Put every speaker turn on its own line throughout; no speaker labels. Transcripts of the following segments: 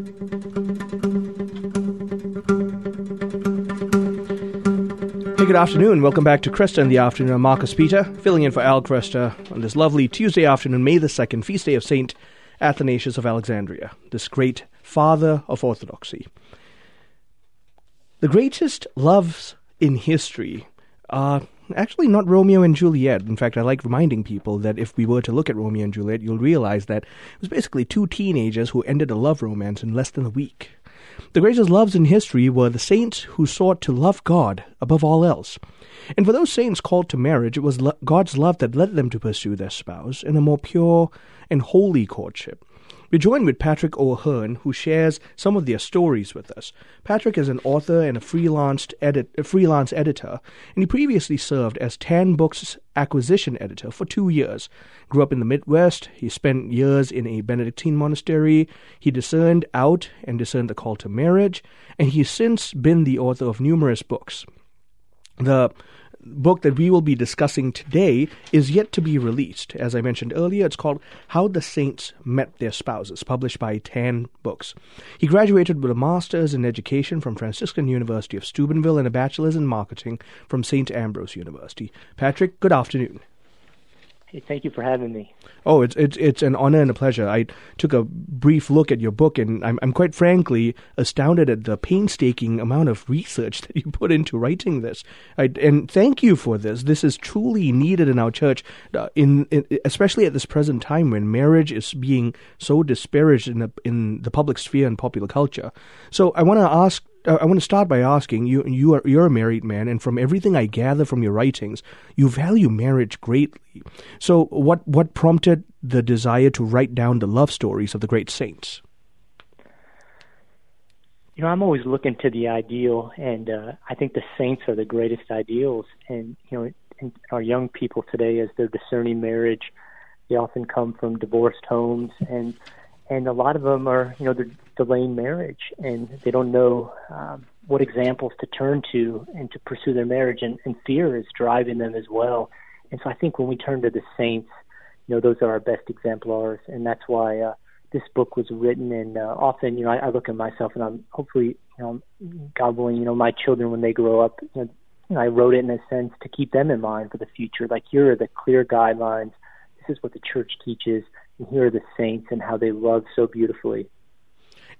Hey, good afternoon. Welcome back to Kresta in the afternoon. I'm Marcus Peter, filling in for Al Kresta on this lovely Tuesday afternoon, May the 2nd, feast day of Saint Athanasius of Alexandria, this great father of orthodoxy. The greatest loves in history are actually not Romeo and Juliet. In fact, I like reminding people that if we were to look at Romeo and Juliet, you'll realize that it was basically two teenagers who ended a love romance in less than a week. The greatest loves in history were the saints who sought to love God above all else. And for those saints called to marriage, it was God's love that led them to pursue their spouse in a more pure and holy courtship. We're joined with Patrick O'Hearn, who shares some of their stories with us. Patrick is an author and a freelance, edit, a freelance editor, and he previously served as Tan Books acquisition editor for two years. Grew up in the Midwest. He spent years in a Benedictine monastery. He discerned out and discerned the call to marriage, and he's since been the author of numerous books. The book that we will be discussing today is yet to be released. As I mentioned earlier, it's called How the Saints Met Their Spouses, published by Tan Books. He graduated with a master's in education from Franciscan University of Steubenville and a bachelor's in marketing from St. Ambrose University. Patrick, good afternoon.
Hey, thank you for having me.
Oh, it's it's it's an honor and a pleasure. I took a brief look at your book, and I'm I'm quite frankly astounded at the painstaking amount of research that you put into writing this. I, and thank you for this. This is truly needed in our church, uh, in, in, especially at this present time when marriage is being so disparaged in the in the public sphere and popular culture. So I want to ask I want to start by asking you. You are you're a married man, and from everything I gather from your writings, you value marriage greatly. So, what what prompted the desire to write down the love stories of the great saints?
You know, I'm always looking to the ideal, and uh, I think the saints are the greatest ideals. And you know, our young people today, as they're discerning marriage, they often come from divorced homes, and and a lot of them are, you know, they're delaying marriage and they don't know um, what examples to turn to and to pursue their marriage, and, and fear is driving them as well. And so I think when we turn to the saints, you know, those are our best exemplars, and that's why uh, this book was written. And uh, often, you know, I, I look at myself, and I'm hopefully, you know, God willing, you know, my children when they grow up, you know, I wrote it in a sense to keep them in mind for the future. Like here are the clear guidelines. This is what the church teaches and here are the saints and how they love so beautifully.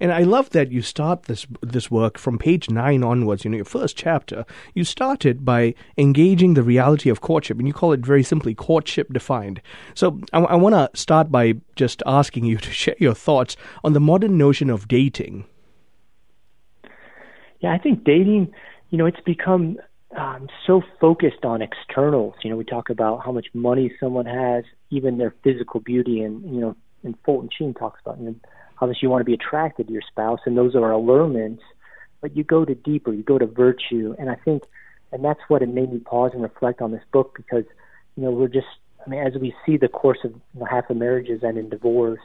And I love that you start this this work from page nine onwards. You know, your first chapter, you started by engaging the reality of courtship, and you call it very simply courtship defined. So I, I want to start by just asking you to share your thoughts on the modern notion of dating.
Yeah, I think dating, you know, it's become um, so focused on externals. You know, we talk about how much money someone has, even their physical beauty, and you know, and Fulton Sheen talks about you know much you want to be attracted to your spouse, and those are allurements. But you go to deeper, you go to virtue, and I think, and that's what it made me pause and reflect on this book because you know we're just, I mean, as we see the course of you know, half the marriages end in divorce,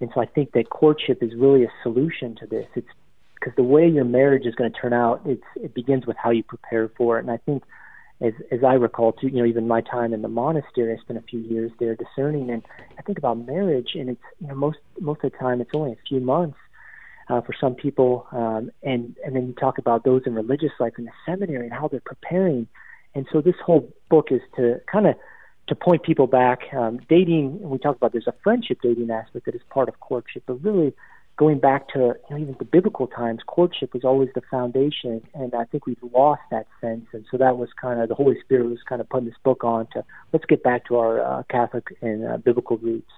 and so I think that courtship is really a solution to this. It's because the way your marriage is going to turn out, it's it begins with how you prepare for it. And I think, as as I recall, too, you know, even my time in the monastery, I spent a few years there discerning, and I think about marriage, and it's you know most most of the time it's only a few months uh, for some people, um, and and then you talk about those in religious life in the seminary and how they're preparing, and so this whole book is to kind of to point people back. Um, dating, we talk about there's a friendship dating aspect that is part of courtship, but really going back to you know, even the biblical times, courtship was always the foundation, and I think we've lost that sense. And so that was kind of the Holy Spirit was kind of putting this book on to let's get back to our uh, Catholic and uh, biblical roots.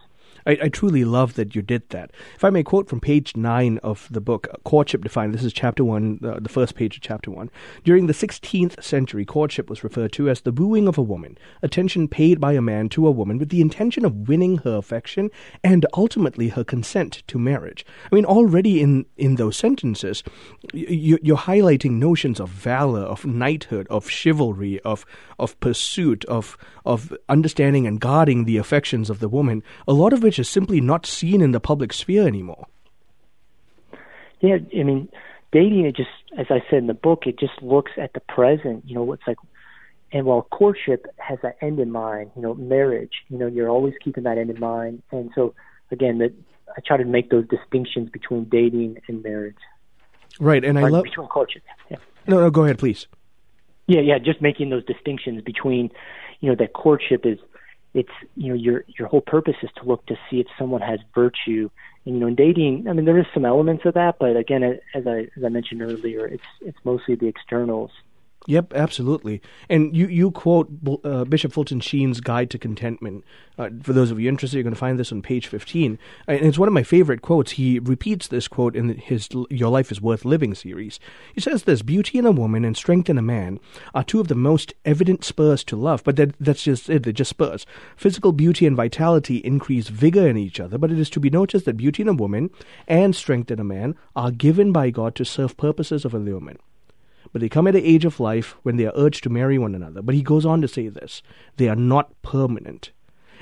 I, I, truly love that you did that. If I may quote from page nine of the book, Courtship Defined, this is chapter one, uh, the first page of chapter one. During the 16th century, courtship was referred to as the wooing of a woman, attention paid by a man to a woman with the intention of winning her affection and ultimately her consent to marriage. I mean, already in, in those sentences, you, you're highlighting notions of valor, of knighthood, of chivalry, of, of pursuit, of, of understanding and guarding the affections of the woman, a lot of which is simply not seen in the public sphere anymore.
Yeah, I mean, dating, it just, as I said in the book, it just looks at the present. You know, it's like, and while courtship has that end in mind, you know, marriage, you know, you're always keeping that end in mind. And so, again, that I try to make those distinctions between dating and marriage.
Right, and I love
between courtship. Yeah.
No, no, go ahead, please.
Yeah, yeah, just making those distinctions between, you know, that courtship is it's you know your your whole purpose is to look to see if someone has virtue and you know in dating. I mean there is some elements of that but again as i as i mentioned earlier it's it's mostly the externals
Yep, absolutely. And you, you quote uh, Bishop Fulton Sheen's Guide to Contentment. Uh, for those of you interested, you're going to find this on page 15. And it's one of my favorite quotes. He repeats this quote in his Your Life is Worth Living series. He says this Beauty in a woman and strength in a man are two of the most evident spurs to love, but that, that's just it, they're just spurs. Physical beauty and vitality increase vigor in each other, but it is to be noticed that beauty in a woman and strength in a man are given by God to serve purposes of allurement but they come at an age of life when they are urged to marry one another. But he goes on to say this they are not permanent.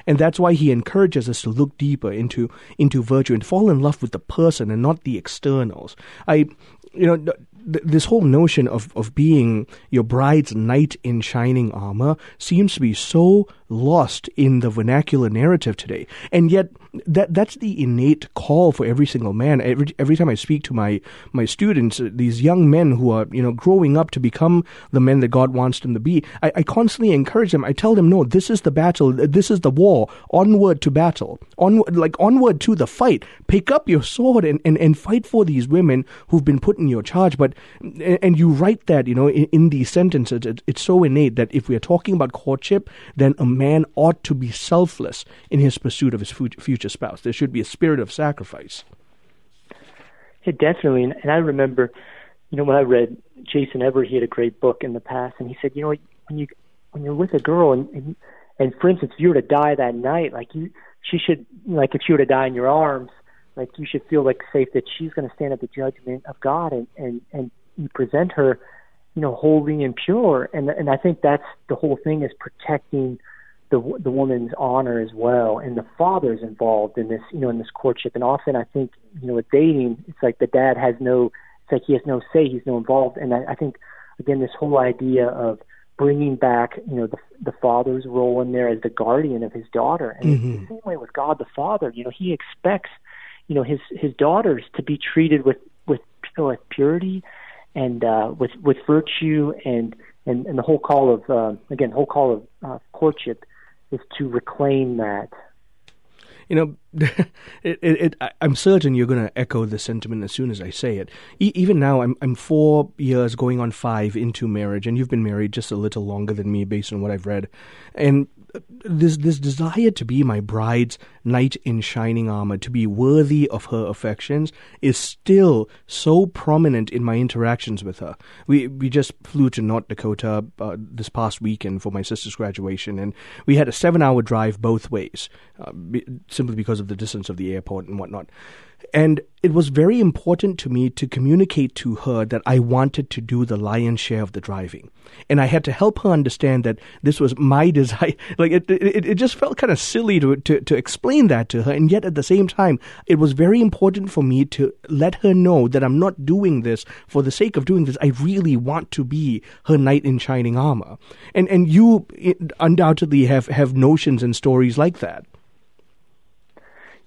And that's why he encourages us to look deeper into into virtue and fall in love with the person and not the externals. I you know this whole notion of, of being your bride's knight in shining armor seems to be so lost in the vernacular narrative today. And yet, that that's the innate call for every single man. Every every time I speak to my my students, uh, these young men who are you know growing up to become the men that God wants them to be, I, I constantly encourage them. I tell them, no, this is the battle. This is the war. Onward to battle. Onward, like onward to the fight. Pick up your sword and, and, and fight for these women who've been put in your charge. But and you write that you know in, in these sentences. It, it's so innate that if we are talking about courtship, then a man ought to be selfless in his pursuit of his future spouse. There should be a spirit of sacrifice.
Yeah, definitely. And, and I remember, you know, when I read Jason Evert, he had a great book in the past, and he said, you know, when you when you're with a girl, and and, and for instance, if you were to die that night, like you, she should, like if she were to die in your arms, like you should feel like safe that she's going to stand at the judgment of God, and and and you present her you know holy and pure. And and I think that's the whole thing is protecting the the woman's honor as well and the father's involved in this you know in this courtship. And often I think you know with dating it's like the dad has no it's like he has no say he's no involved. And I, I think again this whole idea of bringing back you know the the father's role in there as the guardian of his daughter. And mm-hmm. it's the same way with God the Father. You know he expects you know his his daughters to be treated with with with purity and uh, with with virtue and and, and the whole call of uh, again whole call of uh, courtship is to reclaim that.
You know, it, it, it, I'm certain you're going to echo the sentiment as soon as I say it. E- even now, I'm I'm four years going on five into marriage, and you've been married just a little longer than me, based on what I've read. And this this desire to be my bride's knight in shining armor, to be worthy of her affections, is still so prominent in my interactions with her. We we just flew to North Dakota uh, this past weekend for my sister's graduation, and we had a seven hour drive both ways, uh, simply because of the distance of the airport and whatnot. And it was very important to me to communicate to her that I wanted to do the lion's share of the driving. And I had to help her understand that this was my desire. Like, it, it, it just felt kind of silly to, to, to explain that to her. And yet at the same time, it was very important for me to let her know that I'm not doing this for the sake of doing this. I really want to be her knight in shining armor. And, and you eh, undoubtedly have, have notions and stories like that.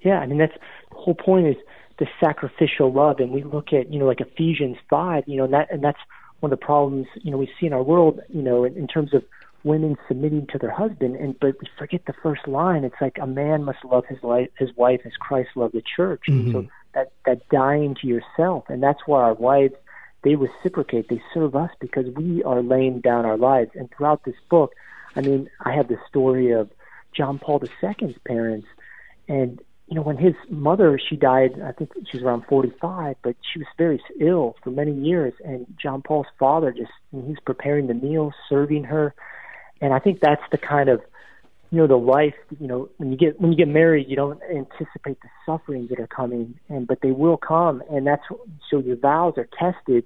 Yeah, I mean, that's the whole point is the sacrificial love, and we look at you know like Ephesians five, you know, and that and that's one of the problems you know we see in our world, you know, in, in terms of women submitting to their husband, and but we forget the first line. It's like a man must love his life, his wife as Christ loved the church. Mm-hmm. So that that dying to yourself, and that's why our wives they reciprocate, they serve us because we are laying down our lives. And throughout this book, I mean, I have the story of John Paul II's parents, and you know, when his mother, she died, I think she was around 45, but she was very ill for many years. And John Paul's father just, he's preparing the meal, serving her. And I think that's the kind of, you know, the life, you know, when you get, when you get married, you don't anticipate the sufferings that are coming and, but they will come. And that's, so your vows are tested.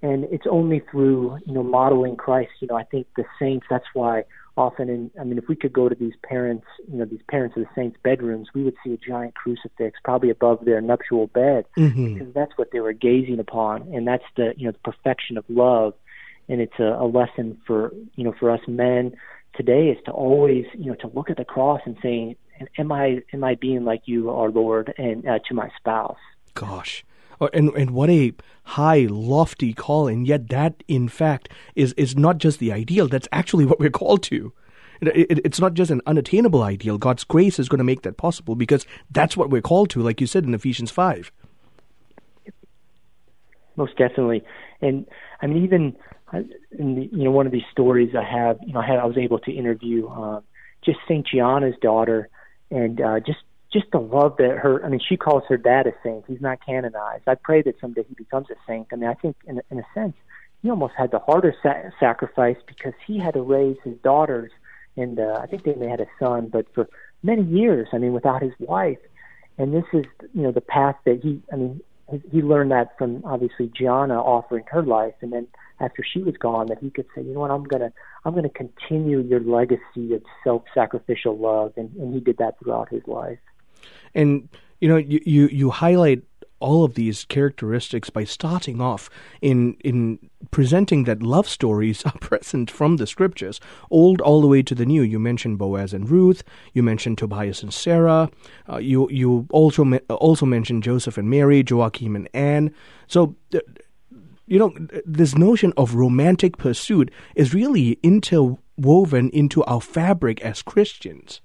And it's only through, you know, modeling Christ. You know, I think the saints, that's why often in I mean if we could go to these parents, you know, these parents of the saints' bedrooms, we would see a giant crucifix probably above their nuptial bed mm-hmm. because that's what they were gazing upon and that's the you know the perfection of love and it's a, a lesson for you know for us men today is to always you know to look at the cross and say and am I am I being like you, our Lord, and uh, to my spouse?
Gosh, and and what a high, lofty call, and yet that, in fact, is is not just the ideal. That's actually what we're called to. It, it, it's not just an unattainable ideal. God's grace is going to make that possible because that's what we're called to, like you said in Ephesians five.
Most definitely, and I mean even in the, you know one of these stories I have, you know, I had I was able to interview uh, just Saint Gianna's daughter, and uh, just just the love that her. I mean, she calls her dad a saint. He's not canonized. I pray that someday he becomes a saint. I mean, I think in in a sense, he almost had the harder sa- sacrifice because he had to raise his daughters, and uh, I think they may had a son, but for many years, I mean, without his wife. And this is, you know, the path that he. I mean, he learned that from obviously Gianna offering her life, and then after she was gone that he could say, you know what, I'm gonna I'm gonna continue your legacy of self-sacrificial love, and, and he did that throughout his life.
And you know, you you, you highlight all of these characteristics by starting off in in presenting that love stories are present from the scriptures, old all the way to the new. You mentioned Boaz and Ruth. You mentioned Tobias and Sarah. Uh, you you also also mentioned Joseph and Mary, Joachim and Anne. So. You know, this notion of romantic pursuit is really interwoven into our fabric as Christians.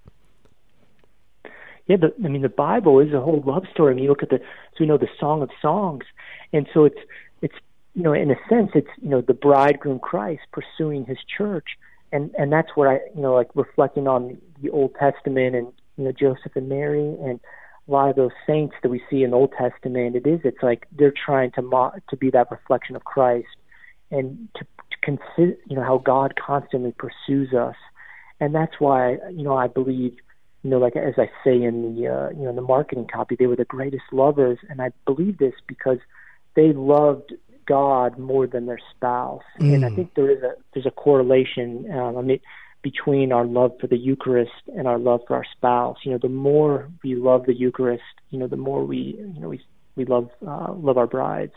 Yeah, but I mean, the Bible is a whole love story. I mean, you look at the, so we know the Song of Songs, and so it's, it's, you know, in a sense, it's, you know, the bridegroom Christ pursuing his church, and and that's what I, you know, like reflecting on the Old Testament and you know Joseph and Mary and a lot of those saints that we see in the Old Testament, it is it's like they're trying to mo- to be that reflection of Christ, and to, to consider you know how God constantly pursues us, and that's why you know I believe you know like as I say in the uh, you know in the marketing copy they were the greatest lovers, and I believe this because they loved God more than their spouse, mm. and I mm. think there is a there's a correlation. Um, I mean between our love for the Eucharist and our love for our spouse. You know, the more we love the Eucharist, you know, the more we, you know, we we love uh, love our brides.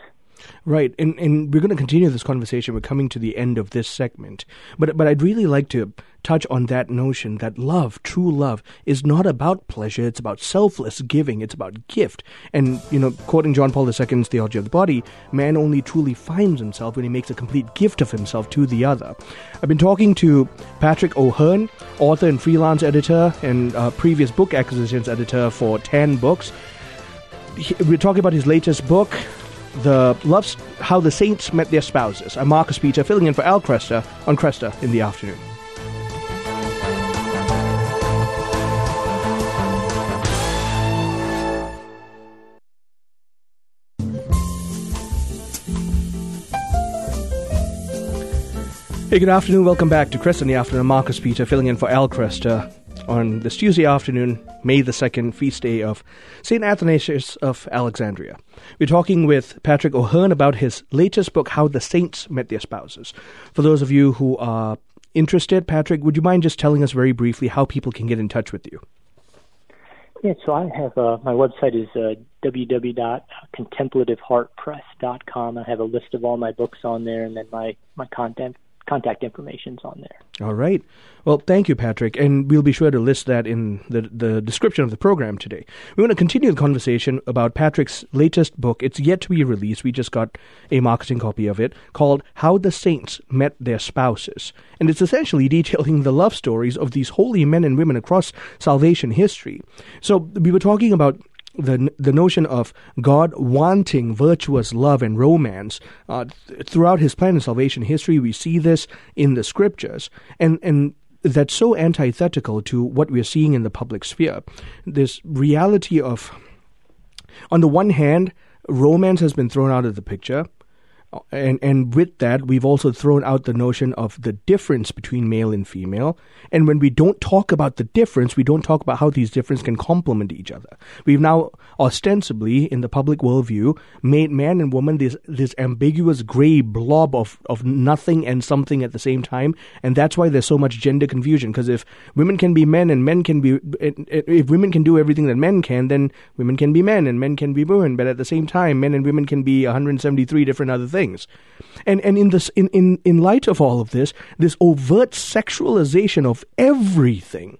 Right, and and we're going to continue this conversation. We're coming to the end of this segment, but but I'd really like to touch on that notion that love, true love, is not about pleasure. It's about selfless giving. It's about gift. And you know, quoting John Paul II's Theology of the Body, man only truly finds himself when he makes a complete gift of himself to the other. I've been talking to Patrick O'Hearn, author and freelance editor, and uh, previous book acquisitions editor for Tan Books. We're talking about his latest book, the loves how the saints met their spouses. I'm Marcus Peter, filling in for Al Kresta on Kresta in the afternoon. Hey, good afternoon. Welcome back to Kresta in the afternoon. Marcus Peter, filling in for Al Kresta on this Tuesday afternoon, May the 2nd, feast day of St. Athanasius of Alexandria. We're talking with Patrick O'Hearn about his latest book, How the Saints Met Their Spouses. For those of you who are interested, Patrick, would you mind just telling us very briefly how people can get in touch with you?
Yeah, so I have uh, my website is uh, www.contemplativeheartpress.com. I have a list of all my books on there, and then my my content contact information's on there.
All right. Well, thank you, Patrick, and we'll be sure to list that in the the description of the program today. We want to continue the conversation about Patrick's latest book. It's yet to be released. We just got a marketing copy of it called "How the Saints Met Their Spouses," and it's essentially detailing the love stories of these holy men and women across salvation history. So we were talking about the the notion of God wanting virtuous love and romance uh, th- throughout His plan of salvation history, we see this in the scriptures, and and that's so antithetical to what we're seeing in the public sphere. This reality of, on the one hand, romance has been thrown out of the picture and and with that we've also thrown out the notion of the difference between male and female. And when we don't talk about the difference we don't talk about how these differences can complement each other. We've now ostensibly in the public worldview made man and woman this this ambiguous gray blob of of nothing and something at the same time. And that's why there's so much gender confusion. Because if women can be men and men can be if women can do everything that men can then women can be men and men can be women. But at the same time men and women can be 173 different other things things. And and in this in, in, in light of all of this, this overt sexualization of everything,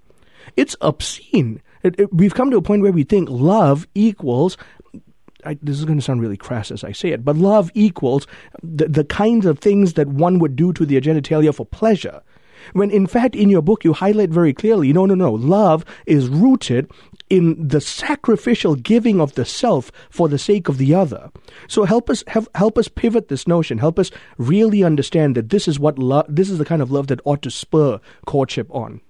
it's obscene. It, it, we've come to a point where we think love equals I, this is going to sound really crass as I say it, but love equals the, the kinds of things that one would do to their genitalia for pleasure. When in fact, in your book, you highlight very clearly no, no, no. Love is rooted in the sacrificial giving of the self for the sake of the other. So help us help, help us pivot this notion. Help us really understand that this is what love. This is the kind of love that ought to spur courtship on.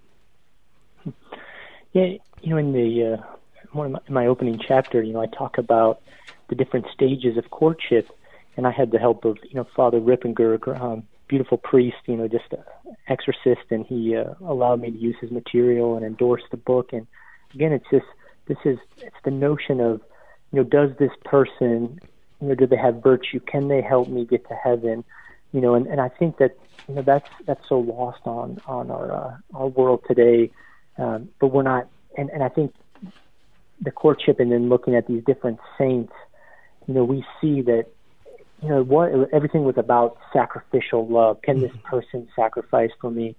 Yeah, you know, in the uh, one of my, in my opening chapter, you know, I talk about the different stages of courtship, and I had the help of you know Father Ripperger, um, beautiful priest, you know, just an exorcist, and he uh, allowed me to use his material and endorse the book. And again, it's just this is it's the notion of you know does this person you know do they have virtue? Can they help me get to heaven? You know, and and I think that you know that's that's so lost on on our uh, our world today. Um, but we're not, and and I think the courtship and then looking at these different saints, you know, we see that you know what everything was about sacrificial love. Can this mm-hmm. person sacrifice for me?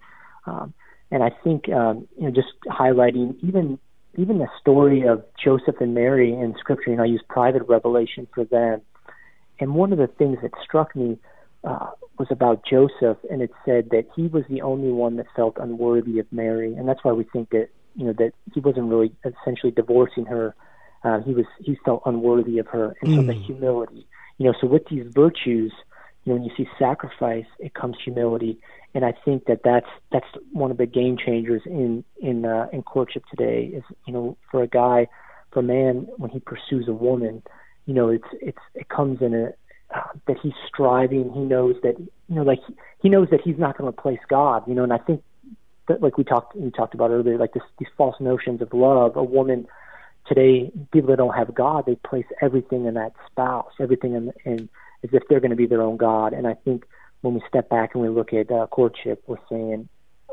Um, and I think um, you know just highlighting even even the story of Joseph and Mary in Scripture. You know, I use private revelation for them. And one of the things that struck me uh, was about Joseph, and it said that he was the only one that felt unworthy of Mary, and that's why we think that you know that he wasn't really essentially divorcing her. Uh, he was he felt unworthy of her, and so the mm. humility. You know, so with these virtues, you know, when you see sacrifice, it comes humility, and I think that that's that's one of the game changers in in uh, in courtship today. Is you know, for a guy, for a man, when he pursues a woman, you know, it's it's it comes in a uh, that he's striving. He knows that you know, like he, knows that he's not going to replace God. You know, and I think that like we talked we talked about earlier, like this, these false notions of love. A woman today, people that don't have God, they place everything in that spouse, everything in, in as if they're going to be their own God. And I think when we step back and we look at uh, courtship, we're saying,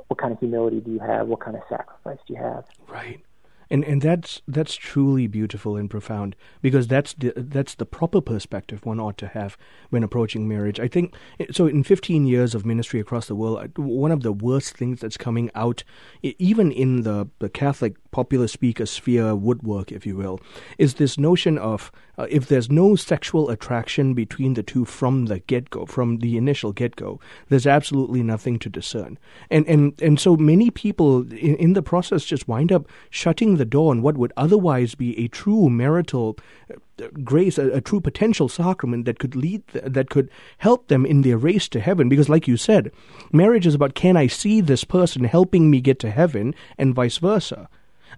what kind of humility do you have? What kind of sacrifice do you have?
Right and and that's that's truly beautiful and profound because that's the that's the proper perspective one ought to have when approaching marriage. I think so. In 15 years of ministry across the world, one of the worst things that's coming out, even in the the Catholic popular speaker sphere woodwork, if you will, is this notion of uh, if there's no sexual attraction between the two from the get go, from the initial get go, there's absolutely nothing to discern. And and and so many people in, in the process just wind up shutting the door on what would otherwise be a true marital uh, grace, a, a, true potential sacrament that could lead, th- that could help them in their race to heaven. Because, like you said, marriage is about can I see this person helping me get to heaven, and vice versa.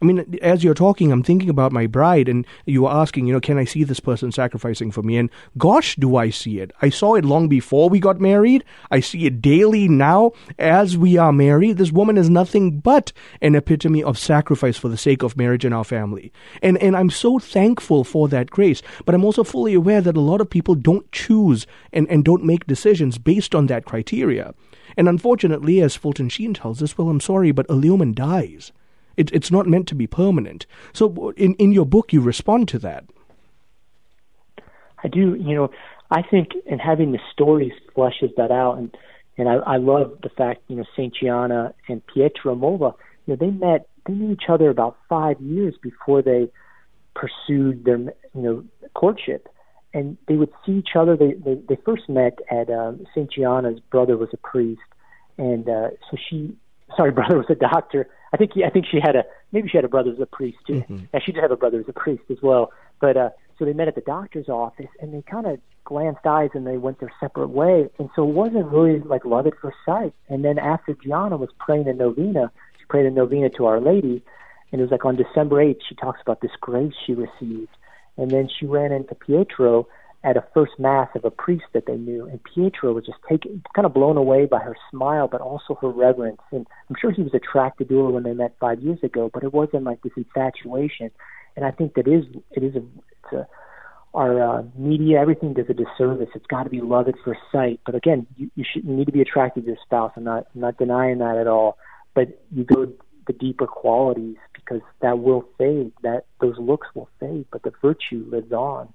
I mean, as you're talking, I'm thinking about my bride, and you were asking, you know, can I see this person sacrificing for me? And gosh, do I see it. I saw it long before we got married. I see it daily now as we are married. This woman is nothing but an epitome of sacrifice for the sake of marriage and our family. And, and I'm so thankful for that grace. But I'm also fully aware that a lot of people don't choose and, and don't make decisions based on that criteria. And unfortunately, as Fulton Sheen tells us, well, I'm sorry, but allurement dies. It, it's not meant to be permanent. So in, in your book, you respond to that.
I do. You know, I think in having the stories fleshes that out. And, and I, I love the fact, you know, St. Gianna and Pietro Molla, you know, they met, they knew each other about five years before they pursued their, you know, courtship and they would see each other. They they, they first met at um, Saint Gianna's brother was a priest, and uh, so she sorry, brother was a doctor. I think he, I think she had a maybe she had a brother who's a priest too. Mm-hmm. Yeah, she did have a brother who's a priest as well. But uh, so they met at the doctor's office and they kind of glanced eyes and they went their separate way. And so it wasn't really like love at first sight. And then after Gianna was praying a novena, she prayed a novena to Our Lady, and it was like on December 8th, she talks about this grace she received. And then she ran into Pietro at a first mass of a priest that they knew, and Pietro was just taken, kind of blown away by her smile, but also her reverence. And I'm sure he was attracted to her when they met five years ago, but it wasn't like this infatuation. And I think that is it is a, it's a our uh, media, everything does a disservice. It's got to be love at first sight. But again, you, you should you need to be attracted to your spouse. I'm not I'm not denying that at all. But you go the deeper qualities because that will fade. That those looks will fade, but the virtue lives on.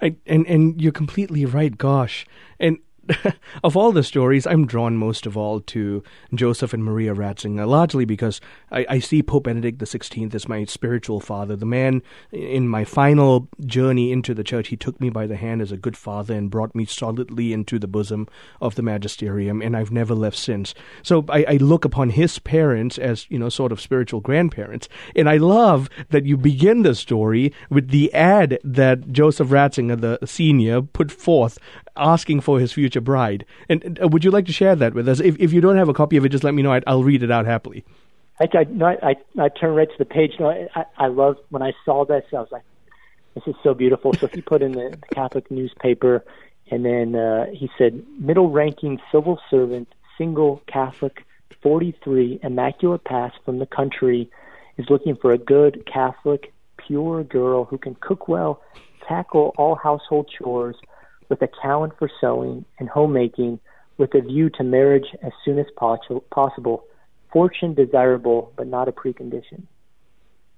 And and you're completely right. Gosh, and of all the stories, I'm drawn most of all to Joseph and Maria Ratzinger, largely because I, I see Pope Benedict XVI as my spiritual father. The man in my final journey into the church, he took me by the hand as a good father and brought me solidly into the bosom of the magisterium, and I've never left since. So I, I look upon his parents as, you know, sort of spiritual grandparents. And I love that you begin the story with the ad that Joseph Ratzinger, the senior, put forth asking for his future bride. And uh, would you like to share that with us? If, if you don't have a copy of it, just let me know. I, will read it out happily.
I, I, no, I, I turned right to the page. No, I, I love when I saw this. I was like, this is so beautiful. So he put in the, the Catholic newspaper, and then uh, he said, middle-ranking civil servant, single Catholic, 43, immaculate pass from the country, is looking for a good Catholic, pure girl who can cook well, tackle all household chores, with a talent for sewing and homemaking with a view to marriage as soon as possible. Fortune desirable, but not a precondition.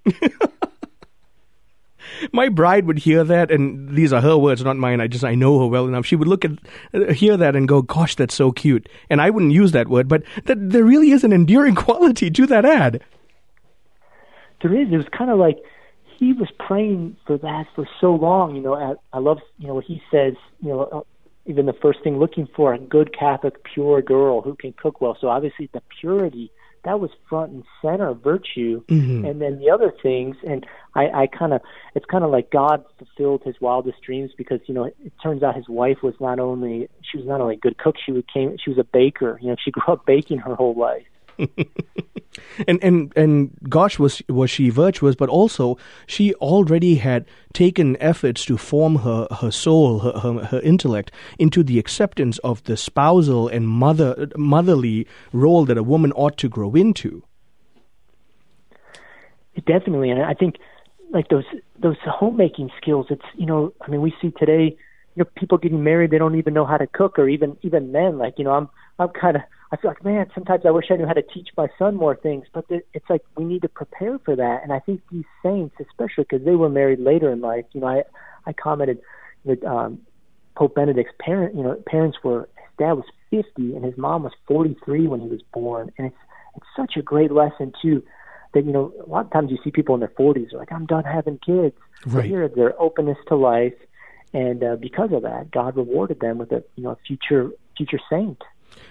My bride would hear that, and these are her words, not mine. I just I know her well enough. She would look at, uh, hear that, and go, "Gosh, that's so cute." And I wouldn't use that word, but that there really is an endearing quality to that ad.
There is. It was kind of like he was praying for that for so long. You know, I, I love you know what he says. You know, uh, even the first thing looking for a good Catholic, pure girl who can cook well. So obviously the purity that was front and center virtue, mm-hmm. and then the other things. And I, I kind of it's kind of like God fulfilled his wildest dreams because you know it, it turns out his wife was not only she was not only a good cook she became she was a baker. You know, she grew up baking her whole life.
and and and gosh was was she virtuous but also she already had taken efforts to form her her soul her, her, her intellect into the acceptance of the spousal and mother motherly role that a woman ought to grow into.
Definitely. And i think like those those homemaking skills it's you know i mean we see today you know people getting married they don't even know how to cook or even even men like you know i'm i'm kind of I feel like, man, sometimes I wish I knew how to teach my son more things, but it's like we need to prepare for that. And I think these saints, especially because they were married later in life, you know, I I commented that um, Pope Benedict's parent, you know, parents were his dad was 50 and his mom was 43 when he was born, and it's it's such a great lesson too. That you know, a lot of times you see people in their 40s are like, I'm done having kids.
Right. But
here, their openness to life, and uh, because of that, God rewarded them with a you know a future future saint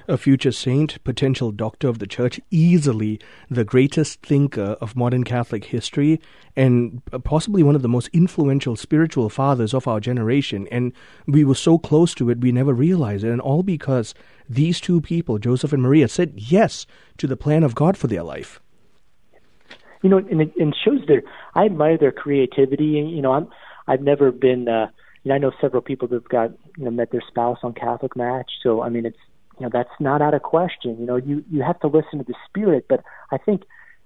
a future saint, potential doctor of the church, easily the greatest thinker of modern Catholic history, and possibly one of the most influential spiritual fathers of our generation. And we were so close to it, we never realized it. And all because these two people, Joseph and Maria, said yes to the plan of God for their life.
You know, and it, shows their. I admire their creativity. You know, I'm. I've never been. Uh, you know, I know several people that've got you know met their spouse on Catholic Match. So I mean, it's you know that's not out of question. You know, you you have to listen to the spirit, but I think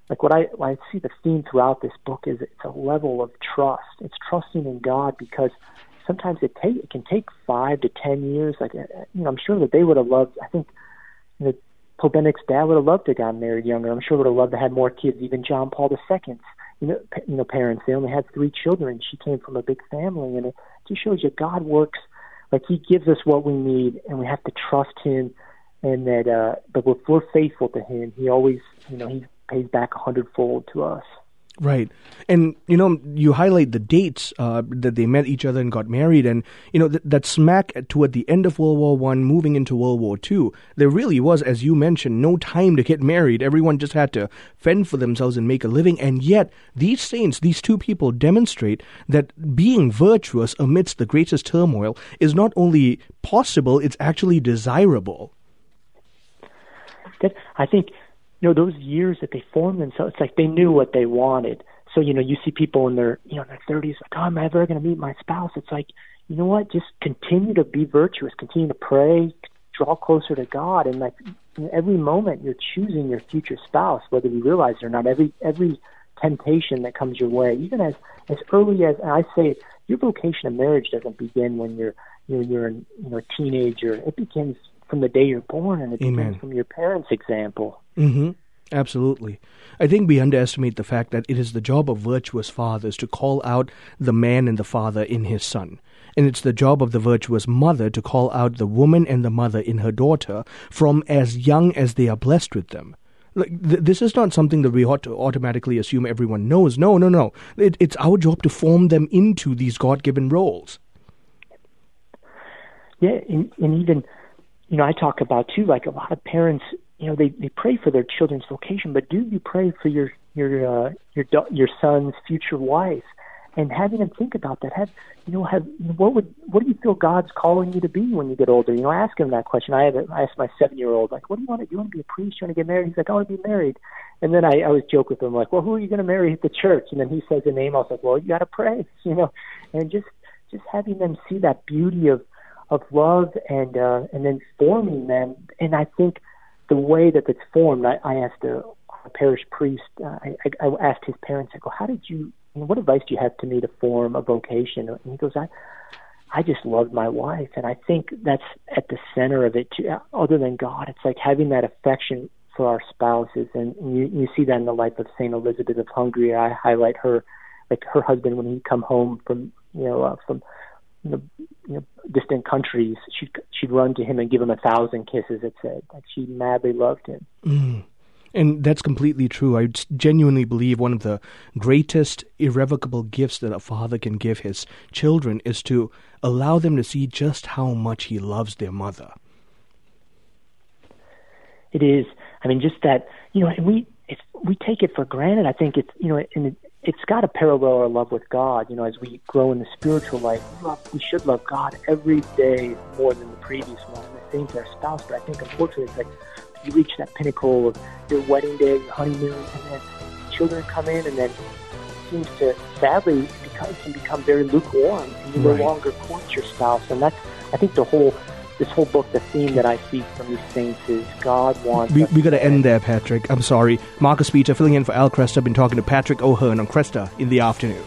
like what I what I see the theme throughout this book is it's a level of trust. It's trusting in God because sometimes it take it can take five to ten years. Like you know, I'm sure that they would have loved. I think you know, Pope Benedict's dad would have loved to have gotten married younger. I'm sure would have loved to have more kids. Even John Paul II's, you know, you know, parents they only had three children. She came from a big family, and it just shows you God works like He gives us what we need, and we have to trust Him and that uh but if we're faithful to him he always you know he pays back a hundredfold to us
Right. And, you know, you highlight the dates uh, that they met each other and got married. And, you know, th- that smack toward the end of World War One, moving into World War Two, there really was, as you mentioned, no time to get married. Everyone just had to fend for themselves and make a living. And yet, these saints, these two people demonstrate that being virtuous amidst the greatest turmoil is not only possible, it's actually desirable
that I think you know those years that they formed themselves, it's like they knew what they wanted. So you know, you see people in their you know in their thirties like, oh, am I ever going to meet my spouse? It's like, you know what? Just continue to be virtuous, continue to pray, draw closer to God, and like in every moment you're choosing your future spouse, whether you realize it or not. Every every temptation that comes your way, even as as early as I say, your vocation of marriage doesn't begin when you're you're you're you know a teenager. It begins from the day you're born, and it Amen. from your parents' example.
Mm-hmm. Absolutely. I think we underestimate the fact that it is the job of virtuous fathers to call out the man and the father in his son. And it's the job of the virtuous mother to call out the woman and the mother in her daughter from as young as they are blessed with them. Like, th- this is not something that we ought to automatically assume everyone knows. No, no, no. It, it's our job to form them into these God given roles.
Yeah, and, and even, you know, I talk about too, like a lot of parents, you know, they, they pray for their children's vocation, but do you pray for your your uh, your your son's future wife? and having them think about that. Have you know, have what would what do you feel God's calling you to be when you get older? You know, ask him that question. I had I asked my seven year old like, what do you want to do? You want to be a priest? You want to get married? He's like, I want to be married. And then I, I was joke with him like, well, who are you going to marry at the church? And then he says a name. I was like, well, you got to pray, you know, and just just having them see that beauty of of love and uh, and then forming them. And I think the way that it's formed, I, I asked a, a parish priest. Uh, I, I, asked his parents. I go, how did you what advice do you have to me to form a vocation? And he goes, I, I just love my wife, and I think that's at the center of it too. Other than God, it's like having that affection for our spouses, and you you see that in the life of Saint Elizabeth of Hungary. I highlight her, like her husband when he come home from you know uh, from you know, you know distant countries, she'd she'd run to him and give him a thousand kisses. It said like she madly loved him.
Mm. And that's completely true. I genuinely believe one of the greatest irrevocable gifts that a father can give his children is to allow them to see just how much he loves their mother.
It is. I mean, just that, you know, and we, it's, we take it for granted. I think it's, you know, and it, it's got to parallel our love with God. You know, as we grow in the spiritual life, we, love, we should love God every day more than the previous one. The same for our spouse, but I think unfortunately it's like you reach that pinnacle of your wedding day, your honeymoon, and then children come in, and then it seems to sadly become, can become very lukewarm, and you right. no longer court your spouse. And that's I think the whole this whole book, the theme that I see from these saints is God wants.
We we got to end there, Patrick. I'm sorry, Marcus Peter filling in for Al Kresta. Been talking to Patrick O'Hearn on Kresta in the afternoon.